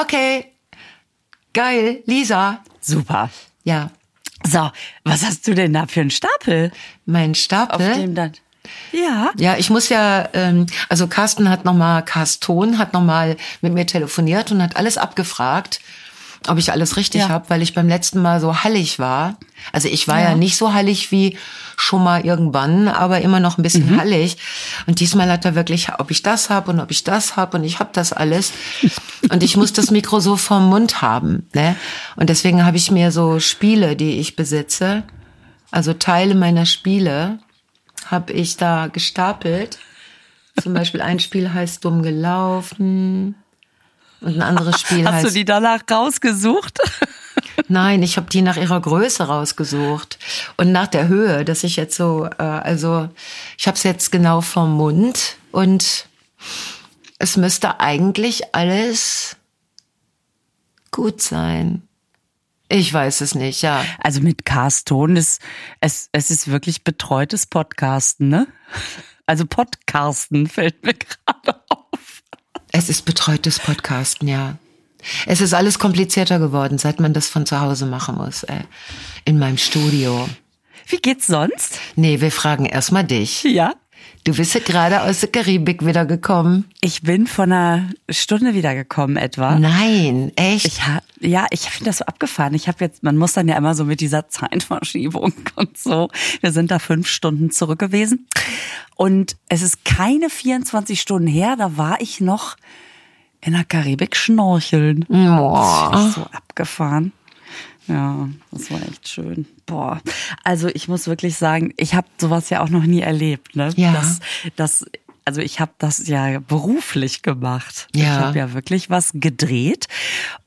okay, geil, Lisa. Super. Ja, So, was hast du denn da für einen Stapel? mein Stapel. Auf dem dann. Ja. Ja, ich muss ja, ähm, also Carsten hat nochmal, Carston hat nochmal mit mir telefoniert und hat alles abgefragt, ob ich alles richtig Ja. hab, weil ich beim letzten Mal so hallig war. Also ich war ja. Ja. nicht so hallig wie schon mal irgendwann, aber immer noch ein bisschen Mhm. hallig. Und diesmal hat er wirklich, ob ich das hab und ob ich das hab und ich hab das alles. Und ich muss das Mikro so vorm Mund haben. Ne? Und deswegen habe ich mir so Spiele, die ich besitze, also Teile meiner Spiele, habe ich da gestapelt. Zum Beispiel ein Spiel heißt Dumm gelaufen und ein anderes Spiel Hast du heißt die danach rausgesucht? Nein, ich habe die nach ihrer Größe rausgesucht und nach der Höhe, dass ich jetzt so, äh, also ich habe es jetzt genau vom Mund und es müsste eigentlich alles gut sein. Ich weiß es nicht, ja. Also mit Carston ist es, es ist wirklich betreutes Podcasten, ne? Also Podcasten fällt mir gerade auf. Es ist betreutes Podcasten, ja. Es ist alles komplizierter geworden, seit man das von zu Hause machen muss, äh, in meinem Studio. Wie geht's sonst? Nee, wir fragen erstmal dich. Ja. Du bist ja gerade aus der Karibik wiedergekommen. Ich bin von einer Stunde wiedergekommen etwa. Nein, echt? Ich ja, ich finde das so abgefahren. Ich habe jetzt, man muss dann ja immer so mit dieser Zeitverschiebung und so. Wir sind da fünf Stunden zurück gewesen. Und es ist keine 24 Stunden her, da war ich noch in der Karibik schnorcheln. Boah. Das ist so abgefahren. Ja, das war echt schön. Boah. Also ich muss wirklich sagen, ich habe sowas ja auch noch nie erlebt. Ne? Ja. Das, das, also ich habe das ja beruflich gemacht. Ich Ja. habe ja wirklich was gedreht.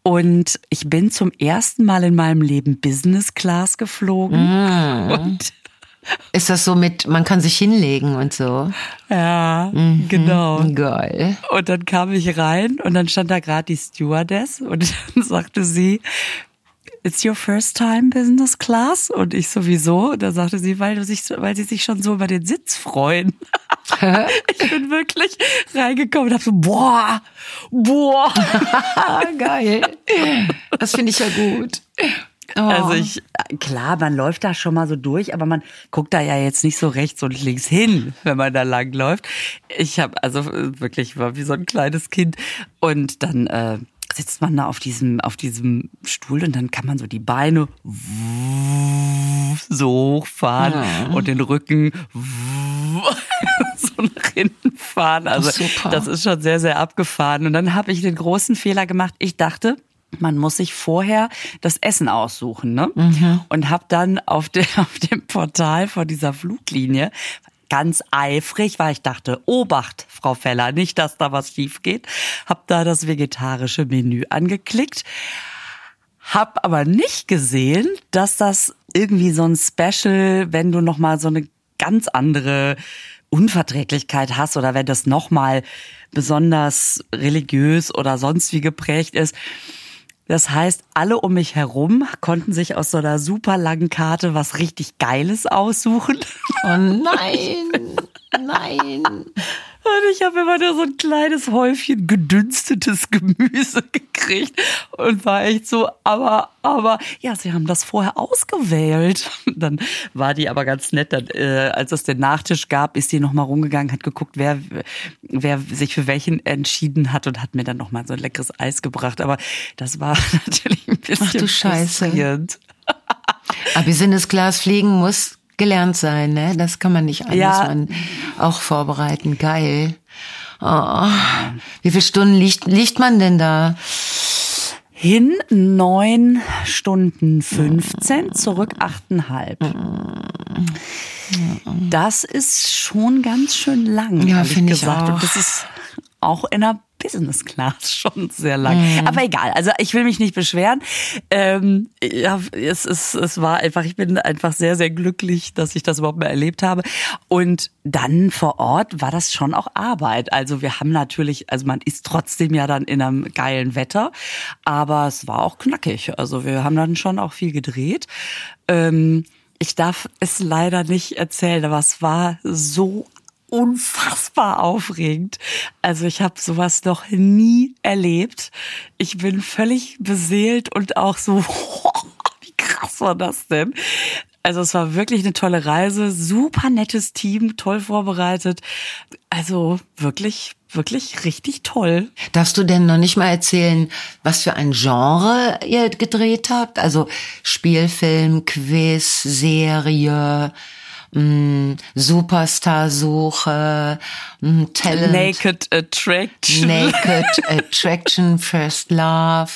Und ich bin zum ersten Mal in meinem Leben Business Class geflogen. Mm. Und Ist das so mit, man kann sich hinlegen und so? ja, genau. Geil. Und dann kam ich rein und dann stand da gerade die Stewardess und dann sagte sie, It's your first time business class? Und ich sowieso. Dann sagte sie, weil, du sich, weil sie sich schon so über den Sitz freuen. ich bin wirklich reingekommen und hab so, boah, boah. Ah, geil. Das finde ich ja gut. Oh. Also ich, klar, man läuft da schon mal so durch, aber man guckt da ja jetzt nicht so rechts und links hin, wenn man da lang läuft. Ich habe also wirklich war wie so ein kleines Kind und dann äh, sitzt man da auf diesem auf diesem Stuhl und dann kann man so die Beine so hochfahren und den Rücken so nach hinten fahren. Also Super. das ist schon sehr sehr abgefahren und dann habe ich den großen Fehler gemacht. Ich dachte, man muss sich vorher das Essen aussuchen, ne? Und habe dann auf, der, auf dem Portal von dieser Fluglinie ganz eifrig, weil ich dachte, Obacht, Frau Feller, nicht, dass da was schief geht, habe da das vegetarische Menü angeklickt, hab aber nicht gesehen, dass das irgendwie so ein Special, wenn du noch mal so eine ganz andere Unverträglichkeit hast oder wenn das noch mal besonders religiös oder sonst wie geprägt ist. Das heißt, alle um mich herum konnten sich aus so einer super langen Karte was richtig Geiles aussuchen. oh nein, nein. Und ich habe immer nur so ein kleines Häufchen gedünstetes Gemüse gekriegt und war echt so, aber, aber, ja, sie haben das vorher ausgewählt. Dann war die aber ganz nett, dann, äh, als es den Nachtisch gab, ist die nochmal rumgegangen, hat geguckt, wer, wer sich für welchen entschieden hat und hat mir dann nochmal so ein leckeres Eis gebracht. Aber das war natürlich ein bisschen Ach du Scheiße. Aber Business-Class fliegen muss gelernt sein, ne? Das kann man nicht anders, Ja. man auch vorbereiten. Geil. Oh. Wie viele Stunden liegt, liegt man denn da? Hin neun Stunden 15, zurück achteinhalb. Das ist schon ganz schön lang. Ja, finde ich gesagt. auch. Und das ist auch in der Business Class schon sehr lang. Aber egal, also ich will mich nicht beschweren. Ähm, ja, es, ist, es war einfach, ich bin einfach sehr, sehr glücklich, dass ich das überhaupt mal erlebt habe. Und dann vor Ort war das schon auch Arbeit. Also wir haben natürlich, also man ist trotzdem ja dann in einem geilen Wetter, aber es war auch knackig. Also wir haben dann schon auch viel gedreht. Ähm, ich darf es leider nicht erzählen, aber es war so unfassbar aufregend. Also ich habe sowas noch nie erlebt. Ich bin völlig beseelt und auch so, wie krass war das denn? Also es war wirklich eine tolle Reise, super nettes Team, toll vorbereitet. Also wirklich, wirklich richtig toll. Darfst du denn noch nicht mal erzählen, was für ein Genre ihr gedreht habt? Also Spielfilm, Quiz, Serie, mh, mm, Superstar-Suche, mh, mm, Talent. Naked Attraction. Naked Attraction, First Love,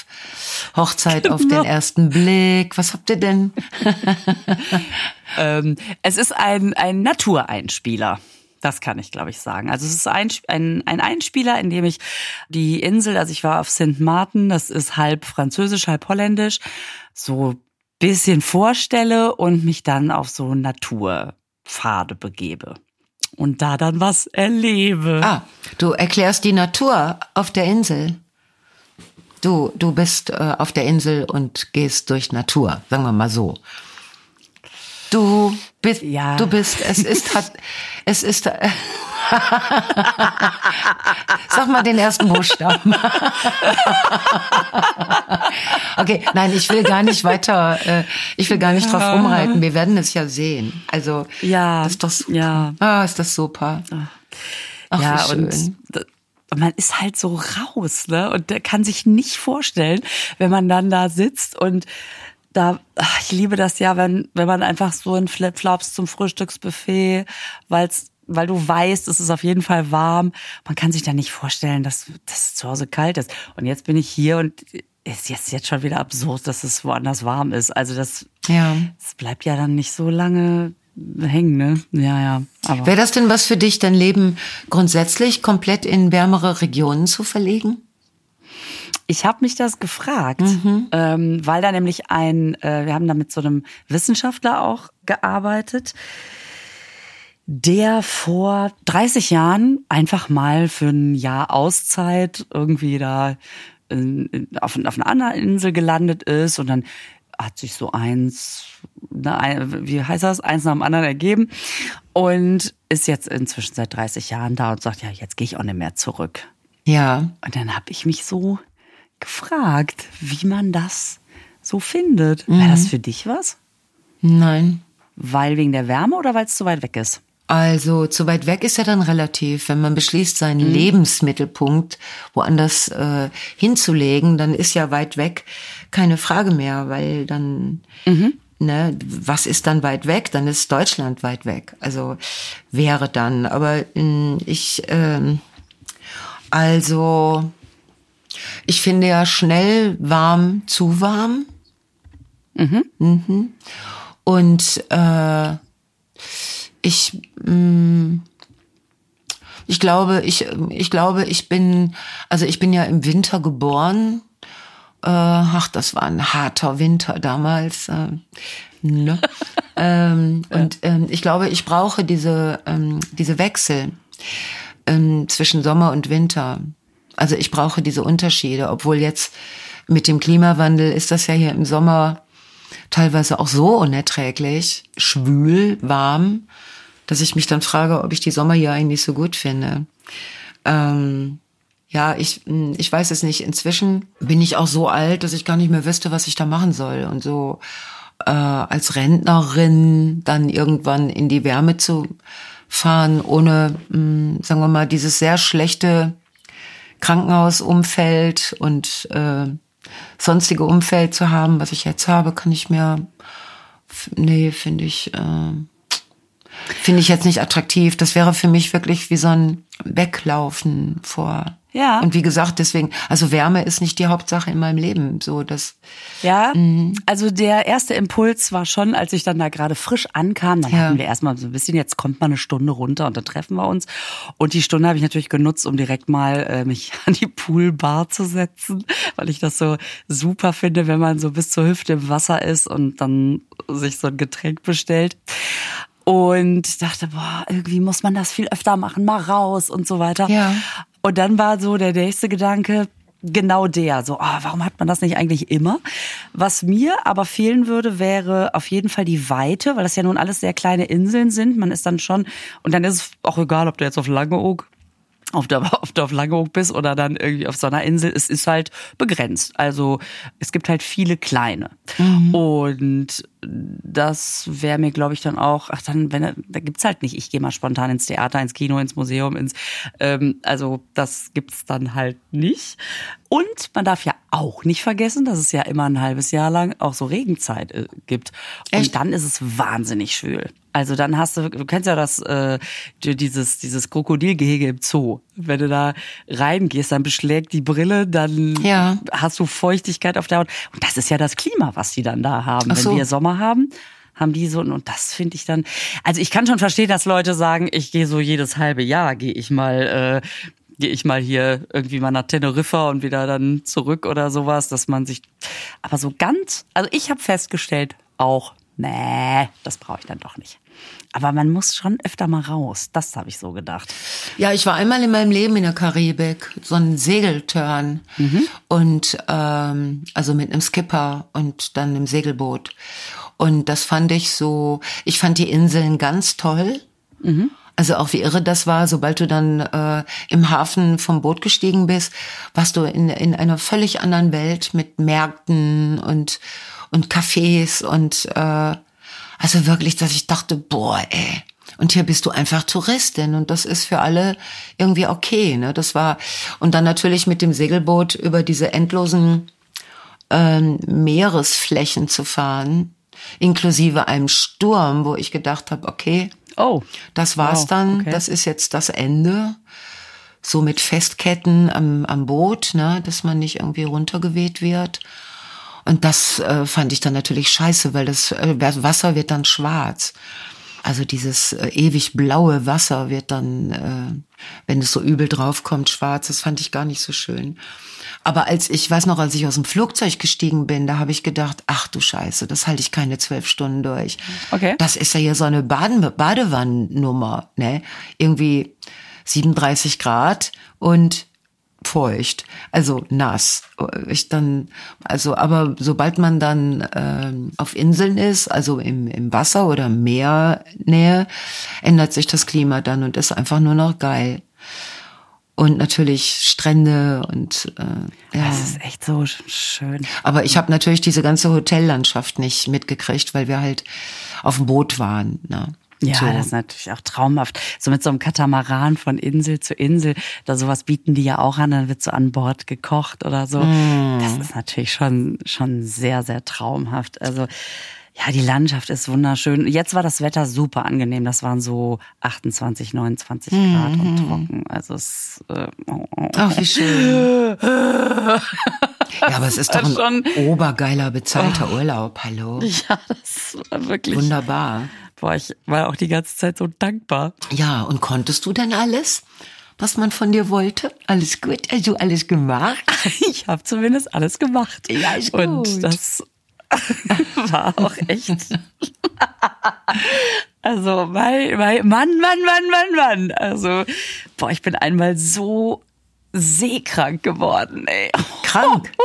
Hochzeit genau. auf den genau. ersten Blick. Was habt ihr denn? ähm, es ist ein, ein Natureinspieler. Das kann ich, glaube ich, sagen. Also es ist ein, ein, ein Einspieler, in dem ich die Insel, also ich war auf St. Martin, das ist halb französisch, halb holländisch, so bisschen vorstelle und mich dann auf so Natur Pfade begebe und da dann was erlebe. Ah, du erklärst die Natur auf der Insel. Du, du bist äh, auf der Insel und gehst durch Natur, sagen wir mal so. Du bist, ja. du bist, es ist, hat, es ist, äh, Sag mal den ersten Buchstaben. okay, nein, ich will gar nicht weiter, äh, ich will gar nicht drauf rumreiten. Wir werden es ja sehen. Also, ja, ist doch super. Ja. Ah, ist das super. Ach, ja, und man ist halt so raus, ne? Und der kann sich nicht vorstellen, wenn man dann da sitzt und da, ach, ich liebe das ja, wenn, wenn man einfach so in Flipflops zum Frühstücksbuffet, weil es weil du weißt, es ist auf jeden Fall warm. Man kann sich da nicht vorstellen, dass, es zu Hause kalt ist. Und jetzt bin ich hier und ist jetzt, jetzt schon wieder absurd, dass es woanders warm ist. Also das, ja. das bleibt ja dann nicht so lange hängen, ne? Ja, ja. Wäre das denn was für dich, dein Leben grundsätzlich komplett in wärmere Regionen zu verlegen? Ich habe mich das gefragt, mhm. ähm, weil da nämlich ein, äh, wir haben da mit so einem Wissenschaftler auch gearbeitet, der vor 30 Jahren einfach mal für ein Jahr Auszeit irgendwie da auf, auf einer anderen Insel gelandet ist und dann hat sich so eins, na, wie heißt das, eins nach dem anderen ergeben und ist jetzt inzwischen seit 30 Jahren da und sagt, ja, jetzt gehe ich auch nicht mehr zurück. Ja. Und dann habe ich mich so gefragt, wie man das so findet. Mhm. Wäre das für dich was? Nein. Weil wegen der Wärme oder weil es zu weit weg ist? Also zu weit weg ist ja dann relativ. Wenn man beschließt, seinen mhm. Lebensmittelpunkt woanders äh, hinzulegen, dann ist ja weit weg keine Frage mehr, weil dann, mhm. ne, was ist dann weit weg? Dann ist Deutschland weit weg. Also wäre dann. Aber in, ich, äh, also ich finde ja schnell warm zu warm. Mhm. Mhm. Und äh, ich, mh, mm, ich glaube, ich, ich glaube, ich bin, also ich bin ja im Winter geboren. Äh, ach, das war ein harter Winter damals. Äh, ne? ähm, ja. Und ähm, ich glaube, ich brauche diese, ähm, diese Wechsel ähm, zwischen Sommer und Winter. Also ich brauche diese Unterschiede, obwohl jetzt mit dem Klimawandel ist das ja hier im Sommer teilweise auch so unerträglich, schwül, warm dass ich mich dann frage, ob ich die Sommer hier eigentlich so gut finde. Ähm, ja, ich, hm, ich weiß es nicht. Inzwischen bin ich auch so alt, dass ich gar nicht mehr wüsste, was ich da machen soll. Und so äh, als Rentnerin dann irgendwann in die Wärme zu fahren, ohne, mh, hm, sagen wir mal, dieses sehr schlechte Krankenhausumfeld und äh, sonstige Umfeld zu haben, was ich jetzt habe, kann ich mir, nee, finde ich, äh, finde ich jetzt nicht attraktiv. Das wäre für mich wirklich wie so ein Weglaufen vor. Ja. Und wie gesagt, deswegen, also Wärme ist nicht die Hauptsache in meinem Leben. So, das. Ja. Mhm. Also der erste Impuls war schon, als ich dann da gerade frisch ankam, dann ja. hatten wir erstmal so ein bisschen, jetzt kommt mal eine Stunde runter und dann treffen wir uns. Und die Stunde habe ich natürlich genutzt, um direkt mal äh, mich an die Poolbar zu setzen, weil ich das so super finde, wenn man so bis zur Hüfte im Wasser ist und dann sich so ein Getränk bestellt und dachte, boah, irgendwie muss man das viel öfter machen, mal raus und so weiter. Ja. Und dann war so der nächste Gedanke, genau der. So, oh, warum hat man das nicht eigentlich immer? Was mir aber fehlen würde, wäre auf jeden Fall die Weite, weil das ja nun alles sehr kleine Inseln sind. Man ist dann schon, und dann ist es auch egal, ob du jetzt auf Langeoog auf der, auf der auf Langeoog bist oder dann irgendwie auf so einer Insel, es ist halt begrenzt. Also es gibt halt viele kleine. Mhm. Und das wäre mir, glaube ich, dann auch, ach dann, wenn da gibt's halt nicht, ich gehe mal spontan ins Theater, ins Kino, ins Museum, ins ähm, also das gibt's dann halt nicht. Und man darf ja auch nicht vergessen, dass es ja immer ein halbes Jahr lang auch so Regenzeit äh, gibt. Und Echt? dann ist es wahnsinnig schwül. Also dann hast du, du kennst ja das, äh, dieses, dieses Krokodilgehege im Zoo. Wenn du da reingehst, dann beschlägt die Brille, dann ja. hast du Feuchtigkeit auf der Haut. Und das ist ja das Klima, was die dann da haben. So. Wenn wir Sommer haben, haben die so, und das finde ich dann, also ich kann schon verstehen, dass Leute sagen, ich gehe so jedes halbe Jahr, gehe ich mal, äh, gehe ich mal hier irgendwie mal nach Teneriffa und wieder dann zurück oder sowas, dass man sich, aber so ganz, also ich habe festgestellt, auch, nee, das brauche ich dann doch nicht. Aber man muss schon öfter mal raus. Das habe ich so gedacht. Ja, ich war einmal in meinem Leben in der Karibik, so ein Segelturn mhm. und ähm, also mit einem Skipper und dann einem Segelboot. Und das fand ich so. Ich fand die Inseln ganz toll. Mhm. Also auch wie irre das war, sobald du dann äh, im Hafen vom Boot gestiegen bist, warst du in, in einer völlig anderen Welt mit Märkten und und Cafés und äh, also wirklich, dass ich dachte, boah, ey. Und hier bist du einfach Touristin und das ist für alle irgendwie okay. Ne? Das war und dann natürlich mit dem Segelboot über diese endlosen ähm, Meeresflächen zu fahren, inklusive einem Sturm, wo ich gedacht habe, okay, oh, das war's wow, dann, okay. das ist jetzt das Ende. So mit Festketten am, am Boot, ne, dass man nicht irgendwie runtergeweht wird. Und das äh, fand ich dann natürlich scheiße, weil das äh, Wasser wird dann schwarz. Also dieses äh, ewig blaue Wasser wird dann, äh, wenn es so übel draufkommt, schwarz. Das fand ich gar nicht so schön. Aber als ich weiß noch, als ich aus dem Flugzeug gestiegen bin, da habe ich gedacht, ach du Scheiße, das halte ich keine zwölf Stunden durch. Okay. Das ist ja hier so eine Baden Badewannennummer, ne? Irgendwie 37 Grad und feucht, also nass. Ich dann, also, aber sobald man dann äh, auf Inseln ist, also im, im Wasser oder Meernähe, ändert sich das Klima dann und ist einfach nur noch geil. Und natürlich Strände und äh, ja. Das ist echt so schön. Aber ich habe natürlich diese ganze Hotellandschaft nicht mitgekriegt, weil wir halt auf dem Boot waren. Ne? Ja, so. das ist natürlich auch traumhaft. So mit so einem Katamaran von Insel zu Insel, da sowas bieten die ja auch an, dann wird so an Bord gekocht oder so. Mm. Das ist natürlich schon, schon sehr, sehr traumhaft. Also, ja, die Landschaft ist wunderschön. Jetzt war das Wetter super angenehm. Das waren so 28, 29 Grad mm. und trocken. Also es. Äh, oh, oh. Ach, wie schön. ja, aber es ist doch ein schon, obergeiler bezahlter oh. Urlaub. Hallo. Ja, das war wirklich wunderbar. Boah, ich war auch die ganze Zeit so dankbar. Ja, und konntest du denn alles? was man von dir wollte? Alles gut? Also alles gemacht? Ich habe zumindest alles gemacht. Ja, ist gut. Und das war auch echt. also, mein, mein Mann, Mann, Mann, Mann, Mann. Also, boah, ich bin einmal so seekrank geworden, ey. Krank?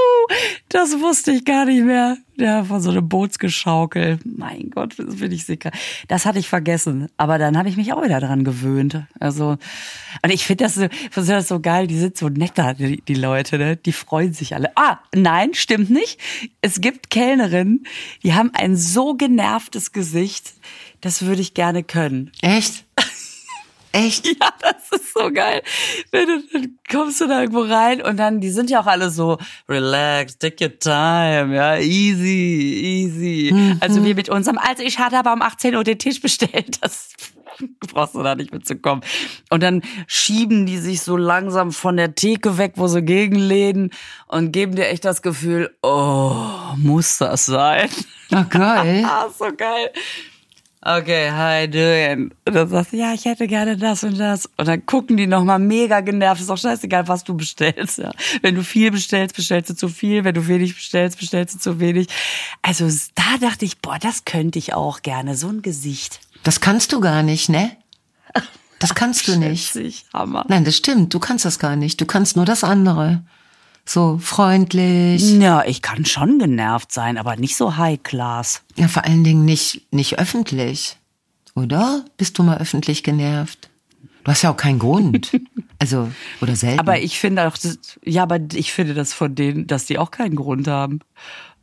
Das wusste ich gar nicht mehr. Ja, von so einem Bootsgeschaukel. Mein Gott, das bin ich sicher. Das hatte ich vergessen. Aber dann habe ich mich auch wieder dran gewöhnt. Also, und ich finde das, so, find das so geil. Die sind so netter, die, die Leute, ne? Die freuen sich alle. Ah, nein, stimmt nicht. Es gibt Kellnerinnen, die haben ein so genervtes Gesicht. Das würde ich gerne können. Echt? Echt? Ja, das ist so geil. Wenn du, dann kommst du da irgendwo rein und dann, die sind ja auch alle so, relax, take your time, ja, easy, easy. Mhm. Also wir mit unserem, also ich hatte aber um 18 Uhr den Tisch bestellt, das brauchst du da nicht mitzukommen. Und dann schieben die sich so langsam von der Theke weg, wo sie gegenlehnen und geben dir echt das Gefühl, oh, muss das sein? Ach, geil. so geil okay, how you doing? Und dann sagst du, ja, ich hätte gerne das und das. Und dann gucken die nochmal mega genervt. Ist auch scheißegal, was du bestellst. Ja. Wenn du viel bestellst, bestellst du zu viel. Wenn du wenig bestellst, bestellst du zu wenig. Also da dachte ich, boah, das könnte ich auch gerne. So ein Gesicht. Das kannst du gar nicht, ne? Das kannst du nicht. Hammer. Nein, das stimmt. Du kannst das gar nicht. Du kannst nur das andere. So freundlich. Ja, ich kann schon genervt sein, aber nicht so high class. Ja, vor allen Dingen nicht, nicht öffentlich. Oder? Bist du mal öffentlich genervt? Du hast ja auch keinen Grund. Also, oder selten. Aber ich finde auch, das, ja, aber ich finde das von denen, dass die auch keinen Grund haben.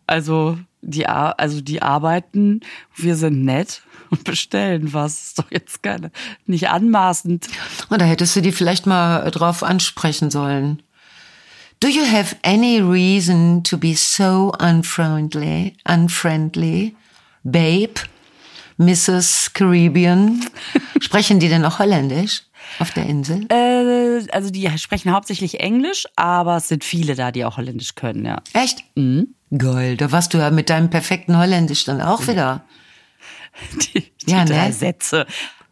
Also, die, also die arbeiten, wir sind nett und bestellen was. Ist doch jetzt keine, nicht anmaßend. Und da hättest du die vielleicht mal drauf ansprechen sollen. Do you have any reason to be so unfriendly, unfriendly, babe, Mrs. Caribbean? Sprechen die denn auch Holländisch auf der Insel? Äh, also die sprechen hauptsächlich Englisch, aber es sind viele da, die auch Holländisch können, ja. Echt? Geil, da warst du ja mit deinem perfekten Holländisch dann auch wieder. Die, die Ja, drei ne? Sätze.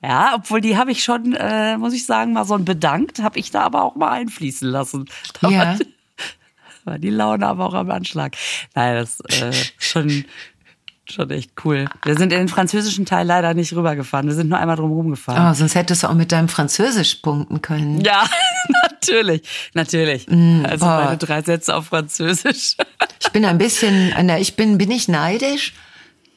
Ja, obwohl die habe ich schon, äh, muss ich sagen, mal so ein bedankt, habe ich da aber auch mal einfließen lassen. Da Ja. war, war die Laune aber auch am Anschlag. Nein, das äh, schon schon echt cool. Wir sind in den französischen Teil leider nicht rübergefahren. Wir sind nur einmal drum gefahren. Oh, sonst hättest du auch mit deinem Französisch punkten können. Ja, natürlich, natürlich. also boah. meine drei Sätze auf Französisch. Ich bin ein bisschen, na, ich bin, bin ich neidisch?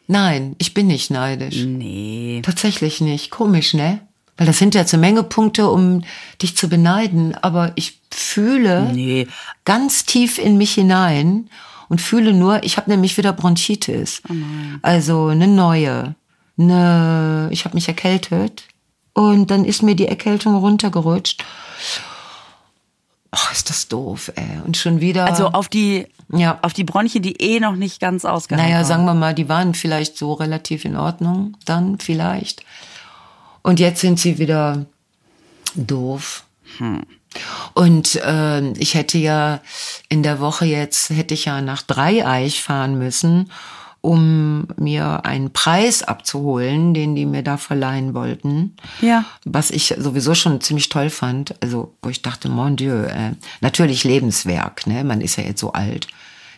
Nein, ich bin nicht neidisch. Nee. Tatsächlich nicht. Komisch, ne? Weil das sind jetzt eine Menge Punkte, um dich zu beneiden. Aber ich fühle Nee. ganz tief in mich hinein und fühle nur, ich habe nämlich wieder Bronchitis. also eine neue. Eine, ich habe mich erkältet und dann ist mir die Erkältung runtergerutscht. Ach, ist das doof, ey. Und schon wieder. Also auf die, Ja. auf die Bronchien, die eh noch nicht ganz ausgeheilt Naja, waren. sagen wir mal, die waren vielleicht so relativ in Ordnung, dann vielleicht. Und jetzt sind sie wieder doof. Und äh, ich hätte ja in der Woche jetzt, hätte ich ja nach Dreieich fahren müssen, um mir einen Preis abzuholen, den die mir da verleihen wollten. Ja. Was ich sowieso schon ziemlich toll fand. Also, wo ich dachte, mon Dieu, äh, natürlich Lebenswerk, ne? Man ist ja jetzt so alt.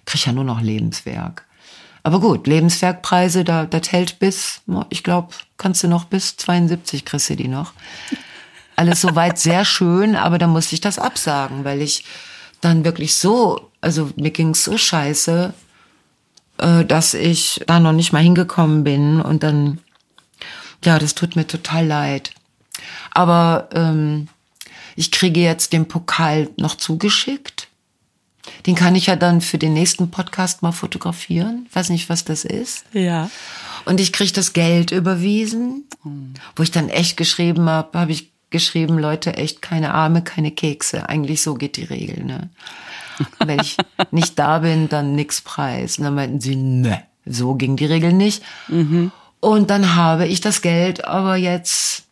Krieg ja nur noch Lebenswerk. Aber gut, Lebenswerkpreise, da, das hält bis, ich glaube, kannst du noch bis 72 kriegst du die noch. Alles soweit sehr schön, aber da musste ich das absagen, weil ich dann wirklich so, also mir ging's so scheiße, äh, dass ich da noch nicht mal hingekommen bin und dann, ja, das tut mir total leid. Aber ähm, ich kriege jetzt den Pokal noch zugeschickt. Den kann ich ja dann für den nächsten Podcast mal fotografieren. Weiß nicht, was das ist. Ja. Und ich kriege das Geld überwiesen, wo ich dann echt geschrieben habe, habe ich geschrieben, Leute, echt keine Arme, keine Kekse. Eigentlich so geht die Regel, ne? Wenn ich nicht da bin, dann nix Preis. Und dann meinten sie, ne, so ging die Regel nicht. Und dann habe ich das Geld aber jetzt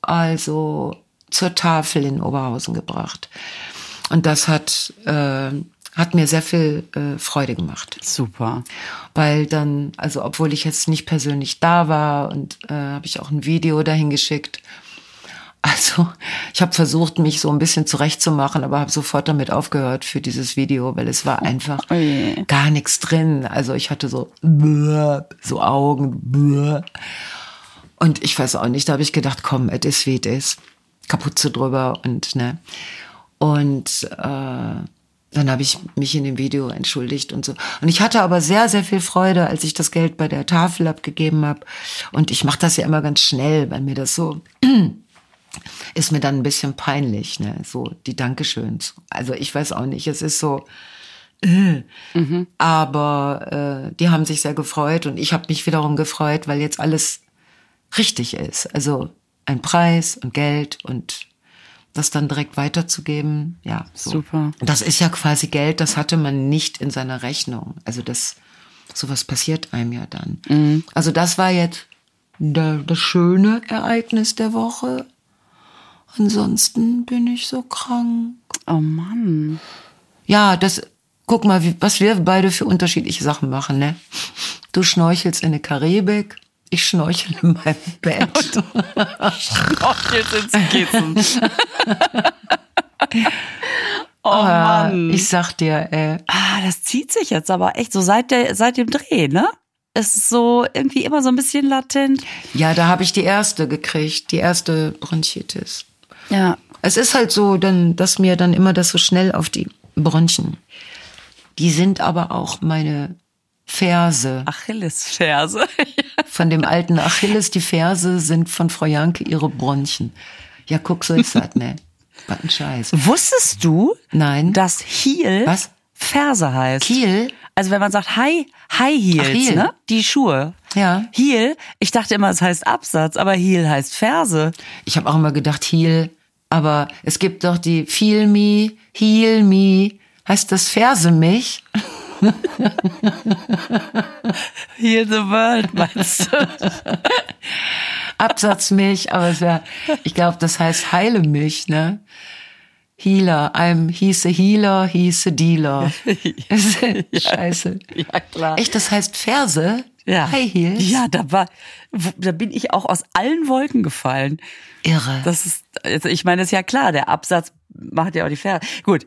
also zur Tafel in Oberhausen gebracht. Und das hat, äh, hat mir sehr viel äh, Freude gemacht Super. weil dann, also obwohl ich jetzt nicht persönlich da war und äh, habe ich auch ein Video dahin geschickt. Also ich habe versucht, mich so ein bisschen zurechtzumachen, aber habe sofort damit aufgehört für dieses Video, weil es war einfach Oh je. gar nichts drin. Also ich hatte so so Augen und ich weiß auch nicht. Da habe ich gedacht, komm, es ist wie es ist, Kapuze drüber und ne und äh, dann habe ich mich in dem Video entschuldigt und so. Und ich hatte aber sehr, sehr viel Freude, als ich das Geld bei der Tafel abgegeben habe. Und ich mache das ja immer ganz schnell, weil mir das so ist mir dann ein bisschen peinlich, ne? So die Dankeschöns. Also ich weiß auch nicht, es ist so. Äh. Aber äh, die haben sich sehr gefreut und ich habe mich wiederum gefreut, weil jetzt alles richtig ist. Also ein Preis und Geld und das dann direkt weiterzugeben, ja. So. Super. Das ist ja quasi Geld, das hatte man nicht in seiner Rechnung. Also das, sowas passiert einem ja dann. Also das war jetzt das schöne Ereignis der Woche. Ansonsten bin ich so krank. Oh Mann. Ja, das, guck mal, was wir beide für unterschiedliche Sachen machen, ne? Du schnorchelst in der Karibik, ich schnorchel in meinem Bett. Jetzt ins Kissen. oh Ah, Mann. ich sag dir, äh, ah, das zieht sich jetzt aber echt so seit, der, seit dem Dreh, ne? Es ist so irgendwie immer so ein bisschen latent. ja, da habe ich die erste gekriegt, die erste Bronchitis. Ja. Es ist halt so, dann, dass mir dann immer das so schnell auf die Bronchien Die sind aber auch meine Ferse. Achillesferse. Von dem alten Achilles, die Ferse sind von Frau Janke ihre Bronchien. Ja, guck, so ist das, ne? Was ein Scheiß. Wusstest du, Nein. dass Heel Was? Ferse heißt? Kiel? Also wenn man sagt High, High Heels, Ach, Heel. ne? Die Schuhe. Ja. Heel, ich dachte immer, es heißt Absatz, aber Heel heißt Ferse. Ich habe auch immer gedacht, Heel. Aber es gibt doch die Feel Me, Heal Me. Heißt das Ferse mich? Heal the World, meinst du? Absatz mich, aber es wär, ich glaube, das heißt heile mich, ne? Healer, I'm, he's a healer, he's a dealer. Scheiße. ja, klar. Echt, das heißt Ferse? Ja. High Heels? Ja, da war, da bin ich auch aus allen Wolken gefallen. Irre. Das ist, also ich meine, ist ja klar, der Absatz macht ja auch die Ferse. Gut,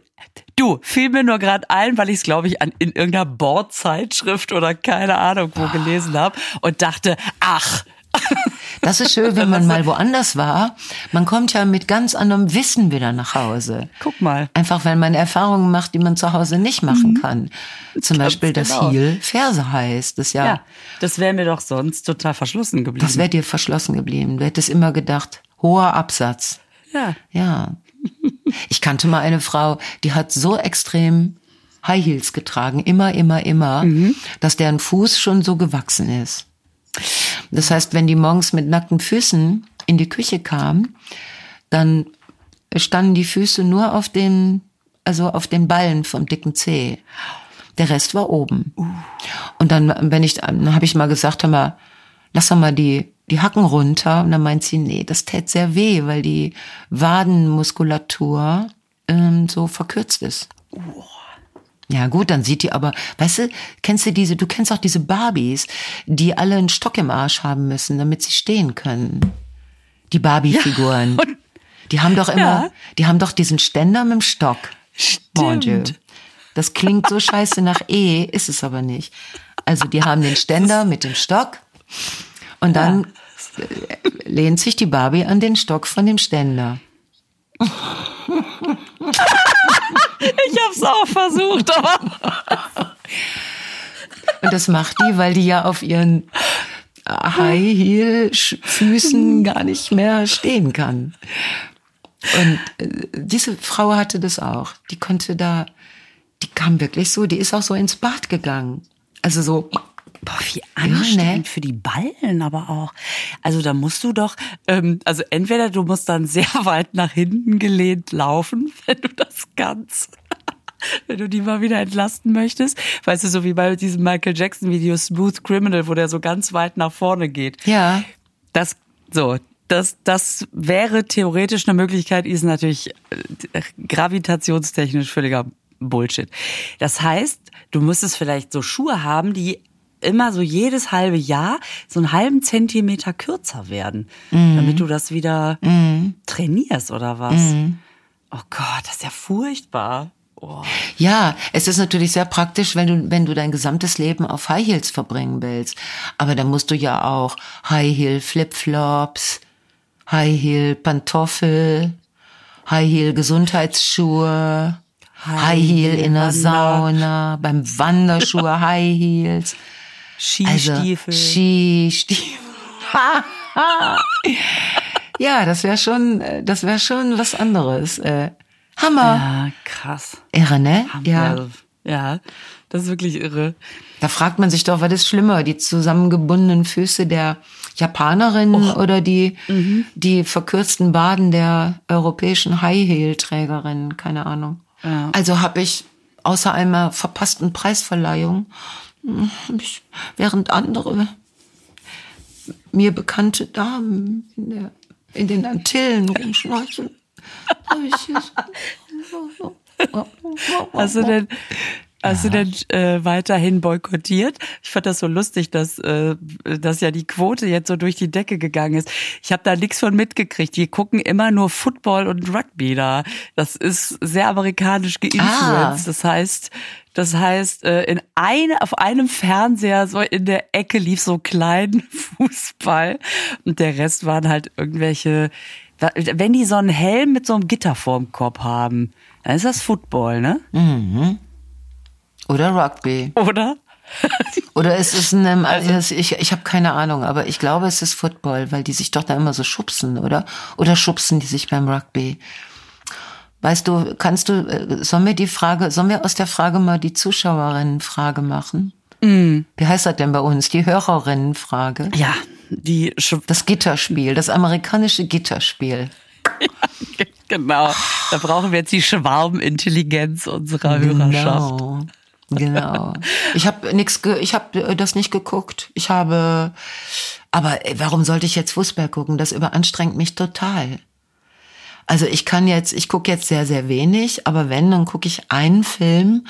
du, fiel mir nur gerade ein, weil ich es, glaube ich, an, in irgendeiner Bordzeitschrift oder keine Ahnung wo gelesen habe und dachte, ach, Das ist schön, wenn man mal woanders war. Man kommt ja mit ganz anderem Wissen wieder nach Hause. guck mal. Einfach weil man Erfahrungen macht, die man zu Hause nicht machen kann. Zum Beispiel, dass genau. Heel Ferse heißt. Das ja, Ja, das wäre mir doch sonst total verschlossen geblieben. das wäre dir verschlossen geblieben. Du hättest immer gedacht, hoher Absatz. ja. Ja. Ich kannte mal eine Frau, die hat so extrem High Heels getragen, immer, immer, immer, dass deren Fuß schon so gewachsen ist. Das heißt, wenn die morgens mit nackten Füßen in die Küche kam, dann standen die Füße nur auf den, also auf den Ballen vom dicken Zeh. Der Rest war oben. Und dann, wenn ich, dann habe ich mal gesagt, hör mal, lass doch mal die, die Hacken runter. Und dann meint sie, nee, das tät sehr weh, weil die Wadenmuskulatur ähm, so verkürzt ist. Ja gut, dann sieht die aber, weißt du, kennst du diese, du kennst auch diese Barbies, die alle einen Stock im Arsch haben müssen, damit sie stehen können. Die Barbie-Figuren. und- die haben doch immer, Ja. die haben doch diesen Ständer mit dem Stock. Stimmt. Das klingt so scheiße nach E, ist es aber nicht. Also die haben den Ständer mit dem Stock und dann äh, lehnt sich die Barbie an den Stock von dem Ständer. Ich hab's auch versucht, aber Und das macht die, weil die ja auf ihren High Heel Füßen gar nicht mehr stehen kann. Und äh, diese Frau hatte das auch. Die konnte da, die kam wirklich so, die ist auch so ins Bad gegangen. Also so, Boah, wie anstrengend ne? für die Ballen aber auch. Also da musst du doch, ähm, also entweder du musst dann sehr weit nach hinten gelehnt laufen, wenn du das kannst. Wenn du die mal wieder entlasten möchtest. Weißt du, so wie bei diesem Michael Jackson Video Smooth Criminal, wo der so ganz weit nach vorne geht. ja, Das, so, das, das wäre theoretisch eine Möglichkeit, ist natürlich äh, gravitationstechnisch völliger Bullshit. Das heißt, du müsstest vielleicht so Schuhe haben, die immer so jedes halbe Jahr so einen halben Zentimeter kürzer werden, damit du das wieder trainierst oder was. Oh Gott, das ist ja furchtbar. Oh. Ja, es ist natürlich sehr praktisch, wenn du, wenn du dein gesamtes Leben auf High Heels verbringen willst. Aber dann musst du ja auch High Heel Flipflops, High Heel Pantoffel, High Heel Gesundheitsschuhe, High Heel in der Sauna, beim Wanderschuhe High Heels. Also Skistiefel. Skistiefel. ja, das wäre schon, äh, das wäre schon was anderes. Äh, Hammer. ja, krass. Irre, ne? Ja. Ja. ja, das ist wirklich irre. Da fragt man sich doch, was ist schlimmer, die zusammengebundenen Füße der Japanerin oder die, die verkürzten Baden der europäischen High-Heel-Trägerin, keine Ahnung. Ja. Also habe ich außer einer verpassten Preisverleihung, während andere mir bekannte Damen in, der, in den Antillen rumschnorcheln, Hast du denn, hast du denn äh, weiterhin boykottiert? Ich fand das so lustig, dass, äh, dass ja die Quote jetzt so durch die Decke gegangen ist. Ich habe da nichts von mitgekriegt. Die gucken immer nur Football und Rugby da. Das ist sehr amerikanisch geinfluenced. Ah. Das heißt, das heißt, äh, in eine, auf einem Fernseher so in der Ecke lief so klein Fußball und der Rest waren halt irgendwelche. Wenn die so einen Helm mit so einem Gitter vorm Kopf haben, dann ist das Football, ne? Oder Rugby. Oder? Oder ist es ein, also ich, ich habe keine Ahnung, aber ich glaube, es ist Football, weil die sich doch da immer so schubsen, oder? Oder schubsen die sich beim Rugby? Weißt du, kannst du, äh, sollen wir die Frage, sollen wir aus der Frage mal die Zuschauerinnenfrage machen? Mm. Wie heißt das denn bei uns? Die Hörerinnenfrage? Ja, die Sch das Gitterspiel, das amerikanische Gitterspiel. Ja, genau. Da brauchen wir jetzt die Schwarmintelligenz unserer Hörerschaft. Genau. Genau. Ich habe nichts, ich habe das nicht geguckt. Ich habe, aber warum sollte ich jetzt Fußball gucken? Das überanstrengt mich total. Also ich kann jetzt, ich gucke jetzt sehr, sehr wenig, aber wenn, dann gucke ich einen Film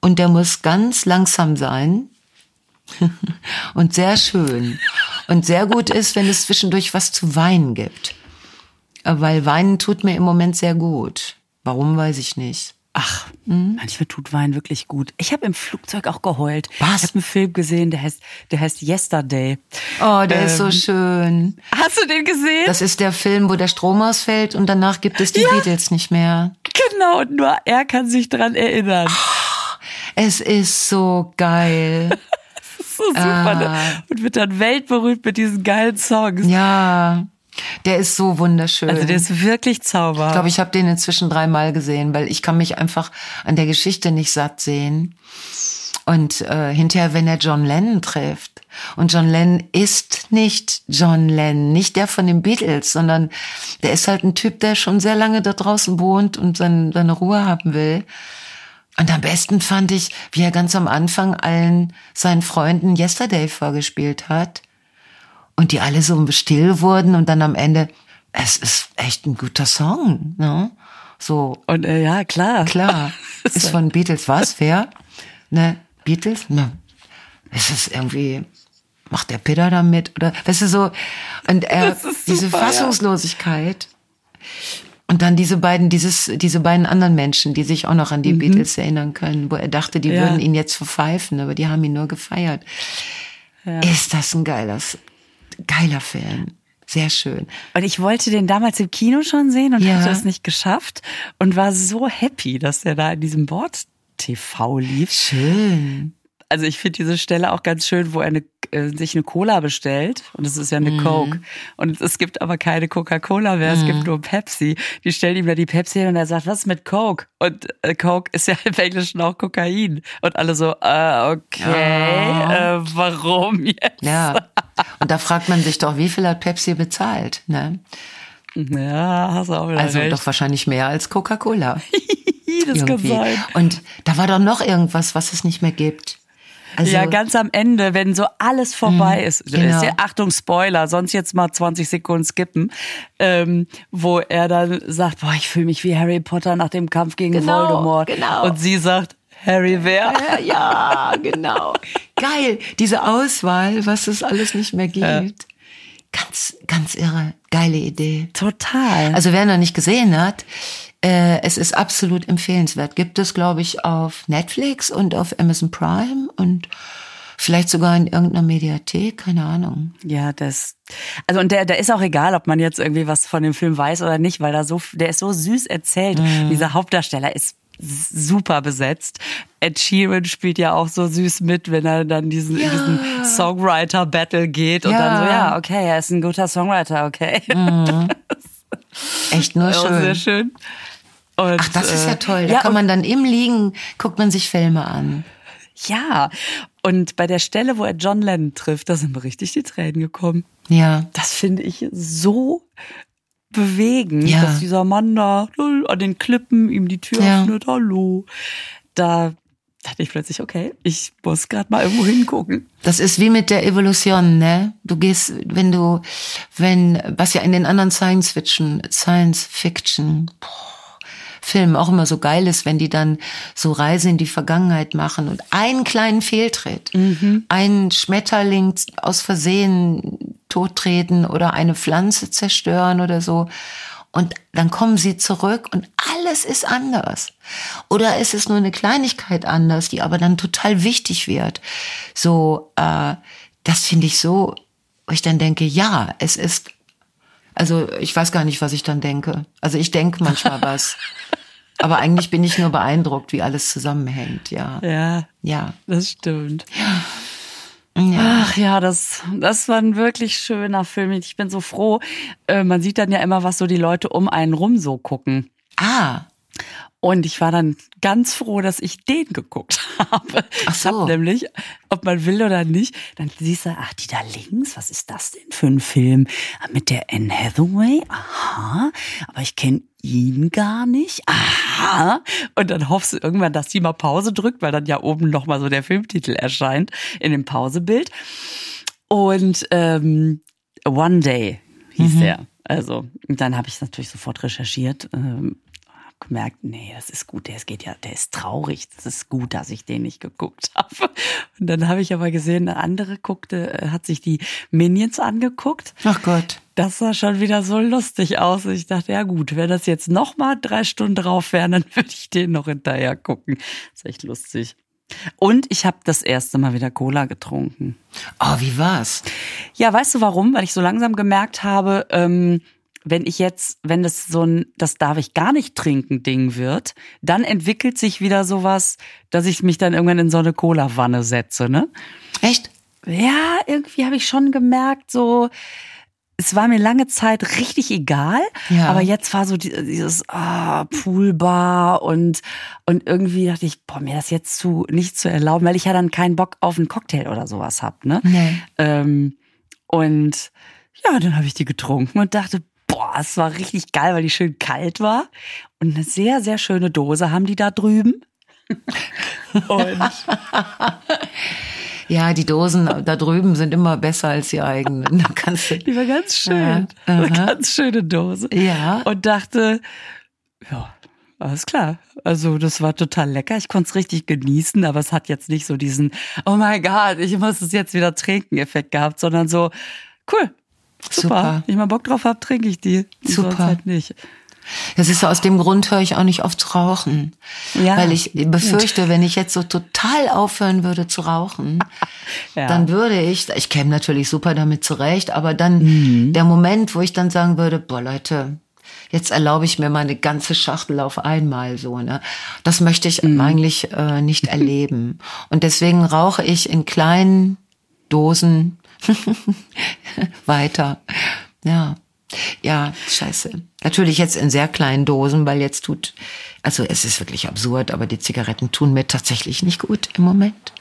und der muss ganz langsam sein und sehr schön und sehr gut ist, wenn es zwischendurch was zu weinen gibt. Weil weinen tut mir im Moment sehr gut. Warum weiß ich nicht. Ach, mhm. manchmal tut Wein wirklich gut. Ich habe im Flugzeug auch geheult. Was? Ich habe einen Film gesehen, der heißt, der heißt Yesterday. Oh, der ähm, ist so ähm, schön. Hast du den gesehen? Das ist der Film, wo der Strom ausfällt und danach gibt es die ja. Beatles nicht mehr. Genau, nur er kann sich dran erinnern. Es ist so geil. ist so super. Ne? Ah. Und wird dann weltberühmt mit diesen geilen Songs. Ja. Der ist so wunderschön. Also der ist wirklich zauberhaft. Ich glaube, ich habe den inzwischen dreimal gesehen, weil ich kann mich einfach an der Geschichte nicht satt sehen. Und äh, hinterher, wenn er John Lennon trifft. Und John Lennon ist nicht John Lennon, nicht der von den Beatles, sondern der ist halt ein Typ, der schon sehr lange da draußen wohnt und seine, seine Ruhe haben will. Und am besten fand ich, wie er ganz am Anfang allen seinen Freunden Yesterday vorgespielt hat und die alle so still wurden und dann am Ende, es ist echt ein guter Song, ne? So. Und äh, ja, klar. Klar. ist von Beatles was? Wer? Ne? Beatles? Ne. Es ist irgendwie, macht der Peter da mit? Oder, weißt du, so, und er, super, diese Fassungslosigkeit. Ja. Und dann diese beiden, dieses, diese beiden anderen Menschen, die sich auch noch an die mhm. Beatles erinnern können, wo er dachte, die ja. würden ihn jetzt verpfeifen, aber die haben ihn nur gefeiert. Ja. Ist das ein geiles, geiler Film. Sehr schön. Und ich wollte den damals im Kino schon sehen und ja. hatte es nicht geschafft und war so happy, dass der da in diesem Bord TV lief. Schön. Also ich finde diese Stelle auch ganz schön, wo er eine, äh, sich eine Cola bestellt und es ist ja eine mm. Coke und es gibt aber keine Coca-Cola mehr, mm. es gibt mhm. nur Pepsi. Die stellen ihm da die Pepsi hin und er sagt, was ist mit Coke? Und äh, Coke ist ja im Englischen auch Kokain und alle so, äh, okay, oh. äh, warum jetzt? Ja. Und da fragt man sich doch, wie viel hat Pepsi bezahlt? Ne? Ja, hast du auch wieder Also recht. doch wahrscheinlich mehr als Coca-Cola. das Irgendwie. kann sein. Und da war doch noch irgendwas, was es nicht mehr gibt. Also, ja, ganz am Ende, wenn so alles vorbei mh, ist, genau. ist ja, Achtung, Spoiler, sonst jetzt mal 20 Sekunden skippen, ähm, wo er dann sagt, boah, ich fühle mich wie Harry Potter nach dem Kampf gegen genau, Voldemort. Genau. Und sie sagt, Harry wer? Ja, genau. Geil, diese Auswahl, was es alles nicht mehr gibt. Ja. Ganz, ganz irre. Geile Idee. Total. Also wer noch nicht gesehen hat, äh, es ist absolut empfehlenswert. Gibt es, glaube ich, auf Netflix und auf Amazon Prime und vielleicht sogar in irgendeiner Mediathek, keine Ahnung. Ja, das. Also und der, der ist auch egal, ob man jetzt irgendwie was von dem Film weiß oder nicht, weil da so, der ist so süß erzählt. Mhm. Dieser Hauptdarsteller ist super besetzt. Ed Sheeran spielt ja auch so süß mit, wenn er dann diesen, ja. diesen Songwriter-Battle geht und ja. dann so, ja, okay, er ist ein guter Songwriter, okay. Mhm. Echt nur schön. Sehr schön. Und, Ach, das ist ja äh, toll. Da ja, kann man dann im Liegen, guckt man sich Filme an. Ja, und bei der Stelle, wo er John Lennon trifft, da sind mir richtig die Tränen gekommen. Ja. Das finde ich so bewegend, ja. dass dieser Mann da an den Klippen ihm die Tür ja. öffnet, hallo. Da dachte ich plötzlich, okay, ich muss gerade mal irgendwo hingucken. Das ist wie mit der Evolution, ne? Du gehst, wenn du, wenn, was ja in den anderen Science Fiction, Science Fiction, boah, Filmen auch immer so geil ist, wenn die dann so Reise in die Vergangenheit machen und einen kleinen Fehltritt, mhm. einen Schmetterling aus Versehen tottreten oder eine Pflanze zerstören oder so. Und dann kommen sie zurück und alles ist anders. Oder ist es nur eine Kleinigkeit anders, die aber dann total wichtig wird. So, äh, das finde ich so, wo ich dann denke, ja, es ist, also ich weiß gar nicht, was ich dann denke. Also ich denke manchmal was. Aber eigentlich bin ich nur beeindruckt, wie alles zusammenhängt, ja. Ja, Ja. das stimmt. ja. Ach ja, das, das war ein wirklich schöner Film. Ich bin so froh. Äh, man sieht dann ja immer, was so die Leute um einen rum so gucken. Ah, Und ich war dann ganz froh, dass ich den geguckt habe. Ach Ich hab so. nämlich, ob man will oder nicht, dann siehst du, ach, die da links, was ist das denn für ein Film? Ah, Mit der Anne Hathaway? Aha. Aber ich kenne ihn gar nicht. Aha. Und dann hoffst du irgendwann, dass die mal Pause drückt, weil dann ja oben nochmal so der Filmtitel erscheint in dem Pausebild. Und ähm, One Day hieß der. Also, dann habe ich natürlich sofort recherchiert. Ähm, gemerkt, nee, das ist gut, der ist, geht ja, der ist traurig. Das ist gut, dass ich den nicht geguckt habe. Und dann habe ich aber gesehen, eine andere guckte, äh, hat sich die Minions angeguckt. ach Gott. Das sah schon wieder so lustig aus. Ich dachte, ja gut, wenn das jetzt noch mal drei Stunden drauf wären, dann würde ich den noch hinterher gucken. ist echt lustig. Und ich habe das erste Mal wieder Cola getrunken. Oh, wie war's? Ja, weißt du warum? Weil ich so langsam gemerkt habe, ähm, wenn ich jetzt, wenn das so ein, das darf ich gar nicht trinken Ding wird, dann entwickelt sich wieder sowas, dass ich mich dann irgendwann in so eine Cola-Wanne setze, ne? Echt? Ja, irgendwie habe ich schon gemerkt, so, es war mir lange Zeit richtig egal, Ja. aber jetzt war so die- dieses ah, Poolbar und und irgendwie dachte ich, boah, mir das jetzt zu nicht zu erlauben, weil ich ja dann keinen Bock auf einen Cocktail oder sowas hab, ne? Nee. Ähm, und ja, dann habe ich die getrunken und dachte, boah, es war richtig geil, weil die schön kalt war und eine sehr sehr schöne Dose haben die da drüben. und Ja, die Dosen da drüben sind immer besser als die eigenen. Da kannst du. Die war ganz schön. Ja, Eine ganz schöne Dose. Ja. Und dachte, ja, alles klar. Also das war total lecker. Ich konnte es richtig genießen, aber es hat jetzt nicht so diesen, oh mein Gott, ich muss es jetzt wieder trinken Effekt gehabt, sondern so, cool. Super. Super. Wenn ich mal Bock drauf hab, trinke ich die. Super. Sonst halt nicht. Das ist so, aus dem Grund höre ich auch nicht oft rauchen. Ja. Weil ich befürchte, wenn ich jetzt so total aufhören würde zu rauchen, Ja. dann würde ich, ich käme natürlich super damit zurecht, aber dann Mhm. der Moment, wo ich dann sagen würde, boah Leute, jetzt erlaube ich mir mal eine ganze Schachtel auf einmal so, ne? Das möchte ich Mhm. eigentlich äh, nicht erleben. Und deswegen rauche ich in kleinen Dosen weiter. Ja. Ja, scheiße. Natürlich jetzt in sehr kleinen Dosen, weil jetzt tut, also es ist wirklich absurd, aber die Zigaretten tun mir tatsächlich nicht gut im Moment.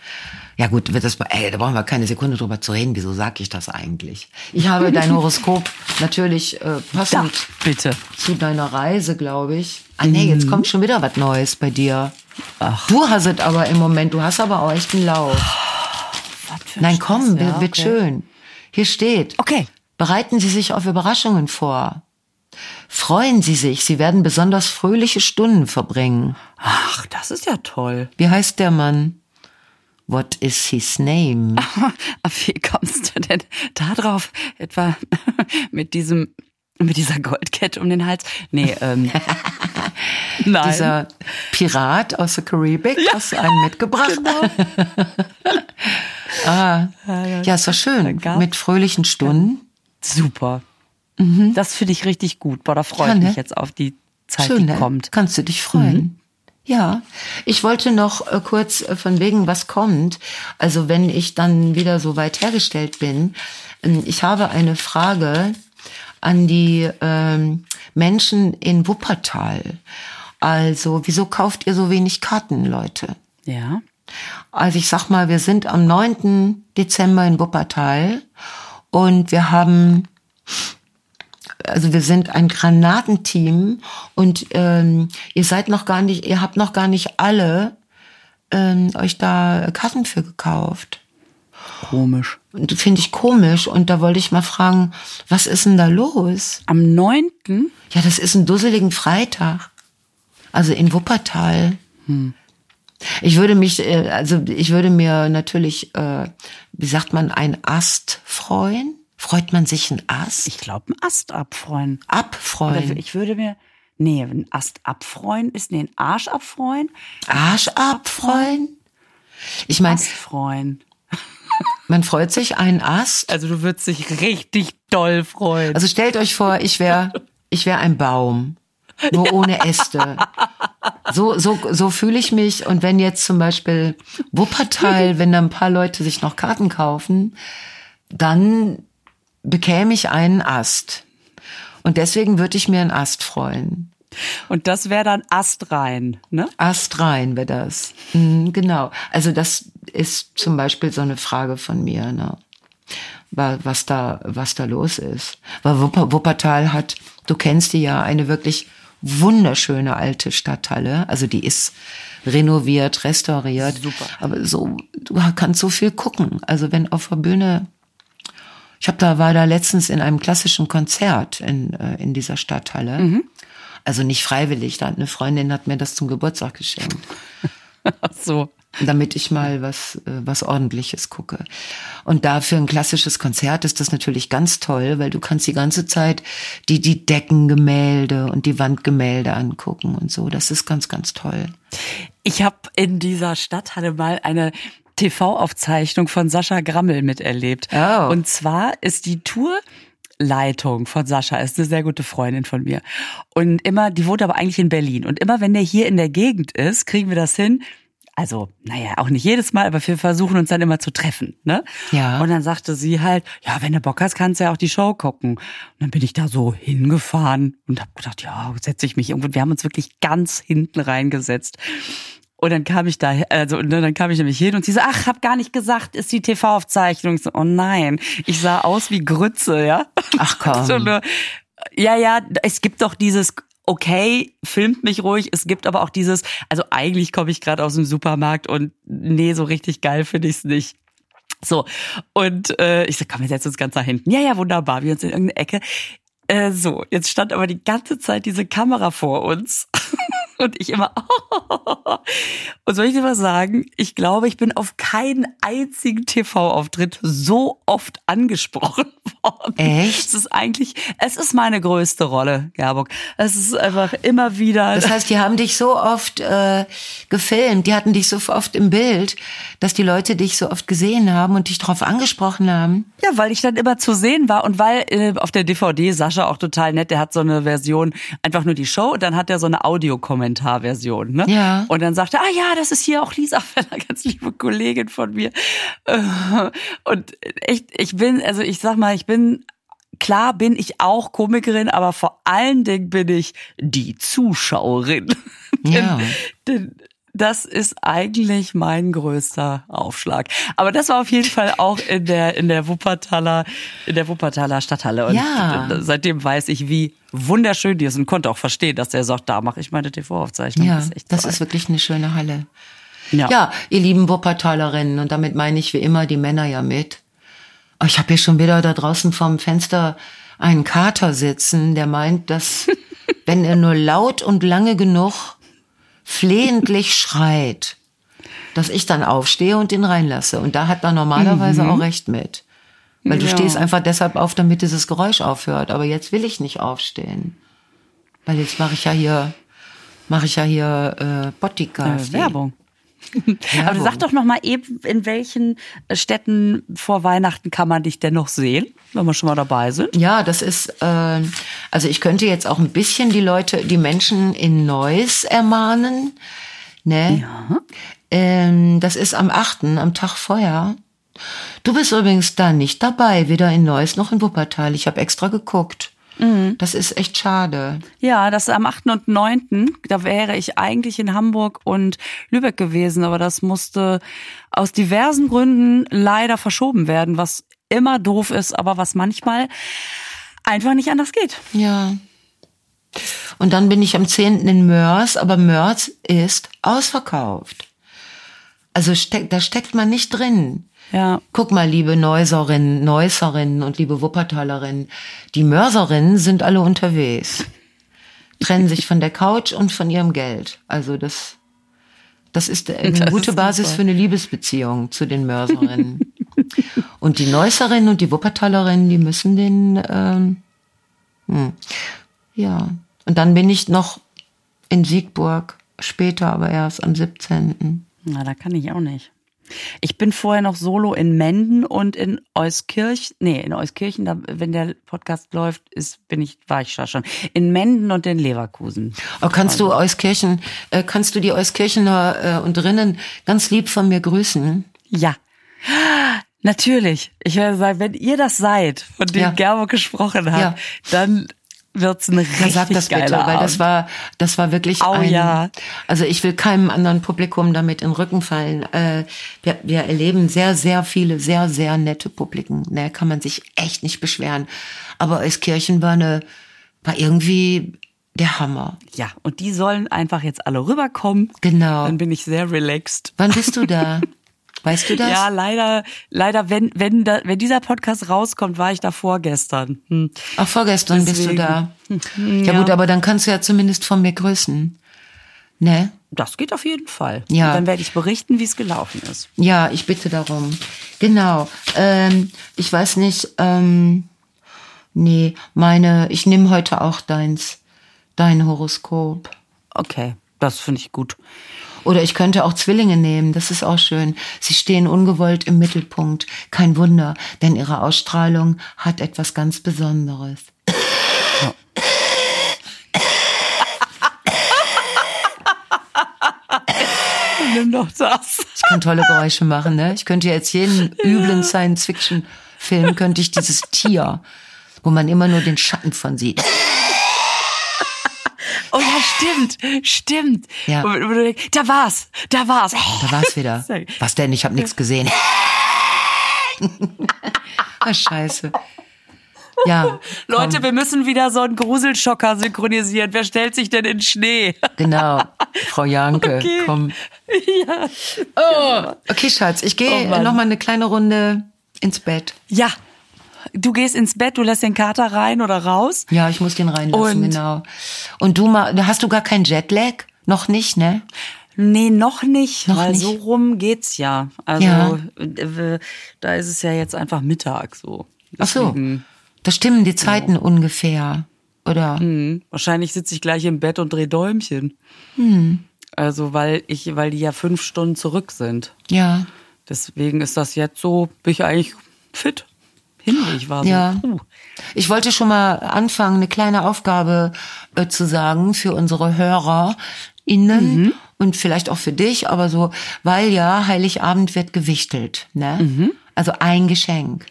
Ja gut, wird das, ey, da brauchen wir keine Sekunde drüber zu reden. Wieso sag ich das eigentlich? Ich habe dein Horoskop natürlich äh, Da, passend bitte. zu deiner Reise, glaube ich. Ah nee, jetzt kommt schon wieder was Neues bei dir. Ach. Du hast es aber im Moment, du hast aber auch echt einen Lauf. Für ein Nein, komm, ja, okay. schön. Hier steht. Okay. Bereiten Sie sich auf Überraschungen vor. Freuen Sie sich, Sie werden besonders fröhliche Stunden verbringen. Ach, das ist ja toll. Wie heißt der Mann? What is his name? Aber wie kommst du denn da drauf? Etwa mit diesem, mit dieser Goldkette um den Hals? Nee, ähm. nein. Dieser Pirat aus der Karibik, hast du einen mitgebracht? Ah, ja, ist doch schön. Mit fröhlichen Stunden. Super. Das finde ich richtig gut. Boah, da freue Ja, ich ne? mich jetzt auf die Zeit, Schön, die ne? kommt. Kannst du dich freuen. Ja, ich wollte noch äh, kurz äh, von wegen, was kommt. Also wenn ich dann wieder so weit hergestellt bin, ähm, ich habe eine Frage an die ähm, Menschen in Wuppertal. Also wieso kauft ihr so wenig Karten, Leute? Ja. Also ich sag mal, wir sind am 9. Dezember in Wuppertal und wir haben, also wir sind ein Granatenteam und ähm, ihr seid noch gar nicht, ihr habt noch gar nicht alle ähm, euch da Karten für gekauft. Komisch. Und finde ich komisch und da wollte ich mal fragen, was ist denn da los? Am 9. Ja, das ist ein dusseligen Freitag. Also in Wuppertal. Ich würde mich, äh, also ich würde mir natürlich, äh, wie sagt man, ein Ast freuen. Freut man sich ein Ast? Ich glaube, ein Ast abfreuen. Oder Abfreuen. ich würde mir, nee, ein Ast abfreuen ist, nee, ein Arsch abfreuen. Arsch abfreuen? Ich meine, Ast freuen. man freut sich einen Ast. Also du würdest dich richtig doll freuen. Also stellt euch vor, ich wäre ich wär ein Baum, nur ohne Äste. So, so, so fühle ich mich. Und wenn jetzt zum Beispiel Wuppertal, wenn da ein paar Leute sich noch Karten kaufen, dann bekäme ich einen Ast. Und deswegen würde ich mir einen Ast freuen. Und das wäre dann astrein, ne? Astrein wäre das. Mhm, genau. Also das ist zum Beispiel so eine Frage von mir, ne? Was da, was da los ist. Weil Wupper, Wuppertal hat, du kennst die ja, eine wirklich wunderschöne alte Stadthalle. Also die ist renoviert, restauriert. Super. Aber so, du kannst so viel gucken. Also wenn auf der Bühne ich habe da war da letztens in einem klassischen Konzert in äh, in dieser Stadthalle. Mhm. Also nicht freiwillig, da hat eine Freundin hat mir das zum Geburtstag geschenkt. Ach so. Damit ich mal was, äh, was ordentliches gucke. Und da für ein klassisches Konzert ist das natürlich ganz toll, weil du kannst die ganze Zeit die, die Deckengemälde und die Wandgemälde angucken und so. Das ist ganz, ganz toll. Ich habe in dieser Stadthalle mal eine TV-Aufzeichnung von Sascha Grammel miterlebt. Oh. Und zwar ist die Tour Leitung von Sascha ist eine sehr gute Freundin von mir. Und immer, die wohnt aber eigentlich in Berlin. Und immer wenn der hier in der Gegend ist, kriegen wir das hin. Also, naja, auch nicht jedes Mal, aber wir versuchen uns dann immer zu treffen, ne? Ja. Und dann sagte sie halt, ja, wenn du Bock hast, kannst du ja auch die Show gucken. Und dann bin ich da so hingefahren und habe gedacht, ja, setze ich mich irgendwo. Wir haben uns wirklich ganz hinten reingesetzt. Und dann kam ich da, also und dann kam ich nämlich hin und sie so, ach, hab gar nicht gesagt, ist die TV-Aufzeichnung. Ich So, oh nein, ich sah aus wie Grütze, ja. Ach komm. So eine, ja, ja, es gibt doch dieses okay, filmt mich ruhig. Es gibt aber auch dieses, also eigentlich komme ich gerade aus dem Supermarkt und nee, so richtig geil finde ich's nicht. So, und äh, ich so, komm, wir setzen uns ganz nach hinten. Ja, ja, wunderbar, wir uns in irgendeine Ecke. Äh, so, jetzt stand aber die ganze Zeit diese Kamera vor uns. Und ich immer, und soll ich dir was sagen? Ich glaube, ich bin auf keinen einzigen TV-Auftritt so oft angesprochen worden. Echt? Es ist eigentlich, es ist meine größte Rolle, Gerburg. Es ist einfach immer wieder. Das heißt, die haben dich so oft äh, gefilmt, die hatten dich so oft im Bild, dass die Leute dich so oft gesehen haben und dich darauf angesprochen haben. Ja, weil ich dann immer zu sehen war und weil äh, auf der DVD Sascha auch total nett, der hat so eine Version, einfach nur die Show und dann hat er so eine Audiokommentarversion, ne? Ja. Und dann sagt er, ah ja, das ist hier auch Lisa Feller, ganz liebe Kollegin von mir. Und echt, ich bin, also ich sag mal, ich bin Klar bin ich auch Komikerin, aber vor allen Dingen bin ich die Zuschauerin. Ja. denn, denn das ist eigentlich mein größter Aufschlag. Aber das war auf jeden Fall auch in der in der Wuppertaler in der Wuppertaler Stadthalle und Ja. seitdem weiß ich, wie wunderschön die ist und konnte auch verstehen, dass er sagt, da mache ich meine TV-Aufzeichnung. Ja, das ist echt das ist wirklich eine schöne Halle. ja. Ja, ihr lieben Wuppertalerinnen, und damit meine ich wie immer die Männer ja mit. Oh, ich habe hier schon wieder da draußen vorm Fenster einen Kater sitzen, der meint, dass wenn er nur laut und lange genug flehentlich schreit, dass ich dann aufstehe und ihn reinlasse. Und da hat er normalerweise auch recht mit. Weil du Ja. stehst einfach deshalb auf, damit dieses Geräusch aufhört. Aber jetzt will ich nicht aufstehen. Weil jetzt mache ich ja hier, mache ich ja hier äh, Bodyguard. Äh, Werbung. Aber Werbung. sag doch noch mal eben, in welchen Städten vor Weihnachten kann man dich denn noch sehen, wenn wir schon mal dabei sind? Ja, das ist, äh, also ich könnte jetzt auch ein bisschen die Leute, die Menschen in Neuss ermahnen. Ne? Ja. Ähm, das ist am 8., am Tag vorher. Du bist übrigens da nicht dabei, weder in Neuss noch in Wuppertal. Ich habe extra geguckt. Das ist echt schade. Ja, das ist am 8. und 9. Da wäre ich eigentlich in Hamburg und Lübeck gewesen, aber das musste aus diversen Gründen leider verschoben werden, was immer doof ist, aber was manchmal einfach nicht anders geht. Ja. Und dann bin ich am 10. in Mörs, aber Mörs ist ausverkauft. Also steck, da steckt man nicht drin. Ja. Guck mal, liebe Neuserinnen, Neusserinnen und liebe Wuppertalerinnen, die Mörserinnen sind alle unterwegs. Trennen sich von der Couch und von ihrem Geld. Also das, das ist eine Das gute ist Basis super. für eine Liebesbeziehung zu den Mörserinnen. und die Neusserinnen und die Wuppertalerinnen, die müssen den, ähm, hm, ja. Und dann bin ich noch in Siegburg, später aber erst am 17. Na, da kann ich auch nicht. Ich bin vorher noch solo in Menden und in Euskirchen. Nee, in Euskirchen, da, wenn der Podcast läuft, ist, bin ich, war ich da schon. In Menden und in Leverkusen. Oh, kannst du Euskirchen, äh, kannst du die Euskirchener äh, und Rinnen ganz lieb von mir grüßen? Ja. Natürlich. Ich werde sagen, wenn ihr das seid, von dem Ja. Gerbo gesprochen hat, Ja. dann wird's ein richtig Dann sag das bitte, geiler weil das Abend. war, das war wirklich Au, ein, ja. also ich will keinem anderen Publikum damit in den Rücken fallen. Äh, wir, wir erleben sehr, sehr viele, sehr, sehr nette Publiken. Ne, kann man sich echt nicht beschweren. Aber Euskirchen war eine, war irgendwie der Hammer. Ja, und die sollen einfach jetzt alle rüberkommen. Genau. Dann bin ich sehr relaxed. Wann bist du da? Weißt du das? Ja, leider, leider, wenn, wenn, da, wenn dieser Podcast rauskommt, war ich da vorgestern. Hm. Ach, vorgestern bist du Deswegen. da. Hm, Ja, gut, aber dann kannst du ja zumindest von mir grüßen. Ne? Das geht auf jeden Fall. Ja. Und dann werde ich berichten, wie es gelaufen ist. Ja, ich bitte darum. Genau. Ähm, ich weiß nicht, ähm, nee, meine, ich nehme heute auch deins, dein Horoskop. Okay, das finde ich gut. Oder ich könnte auch Zwillinge nehmen, das ist auch schön. Sie stehen ungewollt im Mittelpunkt. Kein Wunder, denn ihre Ausstrahlung hat etwas ganz Besonderes. Nimm doch das. Ich kann tolle Geräusche machen, ne? Ich könnte jetzt jeden üblen Science-Fiction-Film, könnte ich dieses Tier, wo man immer nur den Schatten von sieht. Oh ja, stimmt, stimmt. Ja. Und, und, denkst, da war's, da war's. Da war's wieder. Was denn? Ich habe nichts gesehen. ah, scheiße. Ja, Leute, wir müssen wieder so einen Gruselschocker synchronisieren. Wer stellt sich denn in Schnee? genau. Frau Janke, Okay. komm. ja. Oh. Okay, Schatz, ich gehe Oh Mann. noch mal eine kleine Runde ins Bett. Ja. Du gehst ins Bett, du lässt den Kater rein oder raus. Ja, ich muss den reinlassen, Und- genau. Und du mal, hast du gar keinen Jetlag? Noch nicht, ne? Nee, noch nicht, Noch weil nicht. so rum geht's ja. Also Ja. da ist es ja jetzt einfach Mittag so. Ach so. Deswegen, Da stimmen die Zeiten ungefähr, oder? hm, wahrscheinlich sitze ich gleich im Bett und dreh Däumchen. Hm. Also weil ich, weil die ja fünf Stunden zurück sind. Ja. Deswegen ist das jetzt so, bin ich eigentlich fit. Himmelig war so. Ja. puh. Ich wollte schon mal anfangen, eine kleine Aufgabe äh, zu sagen für unsere HörerInnen Mhm. und vielleicht auch für dich, aber so, weil ja Heiligabend wird gewichtelt, ne? Mhm. Also ein Geschenk.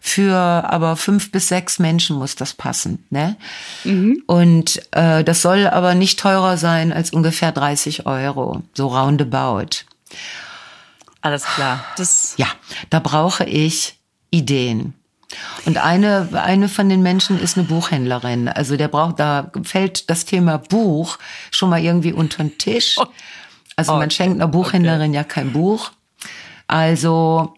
Für aber fünf bis sechs Menschen muss das passen, ne? Mhm. Und äh, das soll aber nicht teurer sein als ungefähr 30 Euro, so roundabout. Alles klar. Das, Ja, da brauche ich Ideen. Und eine, eine von den Menschen ist eine Buchhändlerin. Also der braucht, da fällt das Thema Buch schon mal irgendwie unter den Tisch. Also man Okay, schenkt einer Buchhändlerin ja kein Buch. Also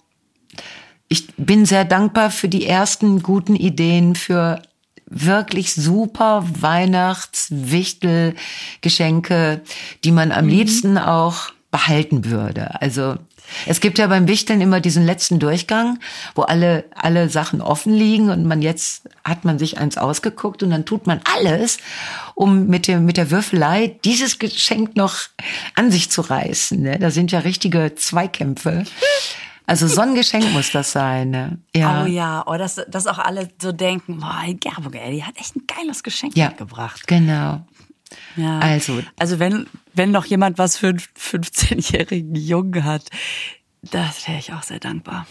ich bin sehr dankbar für die ersten guten Ideen für wirklich super Weihnachts-Wichtel-Geschenke, die man am liebsten auch behalten würde. Also es gibt ja beim Wichteln immer diesen letzten Durchgang, wo alle, alle Sachen offen liegen und man jetzt hat man sich eins ausgeguckt und dann tut man alles, um mit dem, mit der Würfelei dieses Geschenk noch an sich zu reißen. Ne? Da sind ja richtige Zweikämpfe. Also so ein Geschenk muss das sein. Ne? Ja. Oh ja, oh, dass, dass auch alle so denken, boah, Gerburg, ey, die hat echt ein geiles Geschenk Ja, mitgebracht. genau. Ja. Also- also wenn, wenn noch jemand was für einen 15-jährigen Jungen hat, das wäre ich auch sehr dankbar.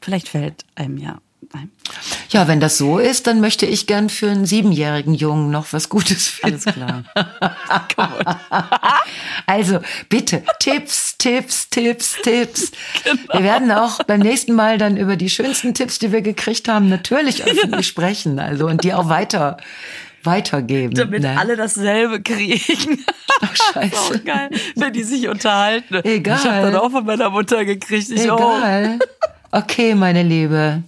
Vielleicht fällt einem ja ein. Ja, wenn das so ist, dann möchte ich gern für einen siebenjährigen Jungen noch was Gutes finden. Alles klar. Also bitte, Tipps, Tipps, Tipps, Tipps. Genau. Wir werden auch beim nächsten Mal dann über die schönsten Tipps, die wir gekriegt haben, natürlich öffentlich sprechen. Also und die auch weiter weitergeben. Damit ne? alle dasselbe kriegen. Ach, scheiße. Auch geil, wenn die sich unterhalten. Egal. Ich habe dann auch von meiner Mutter gekriegt. Ich oh, auch. Egal. Okay, meine Liebe.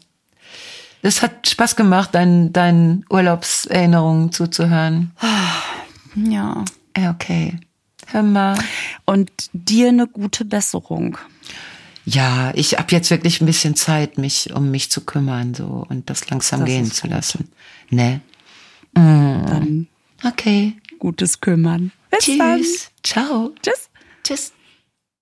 Das hat Spaß gemacht, deinen deinen Urlaubserinnerungen zuzuhören. Ja. Okay. Hör mal. Und dir eine gute Besserung. Ja, ich habe jetzt wirklich ein bisschen Zeit, mich um mich zu kümmern so und das langsam Das gehen ist zu lassen. Ne? Dann Okay. gutes Kümmern. Bis dann. Tschüss. Ciao. Tschüss. Tschüss.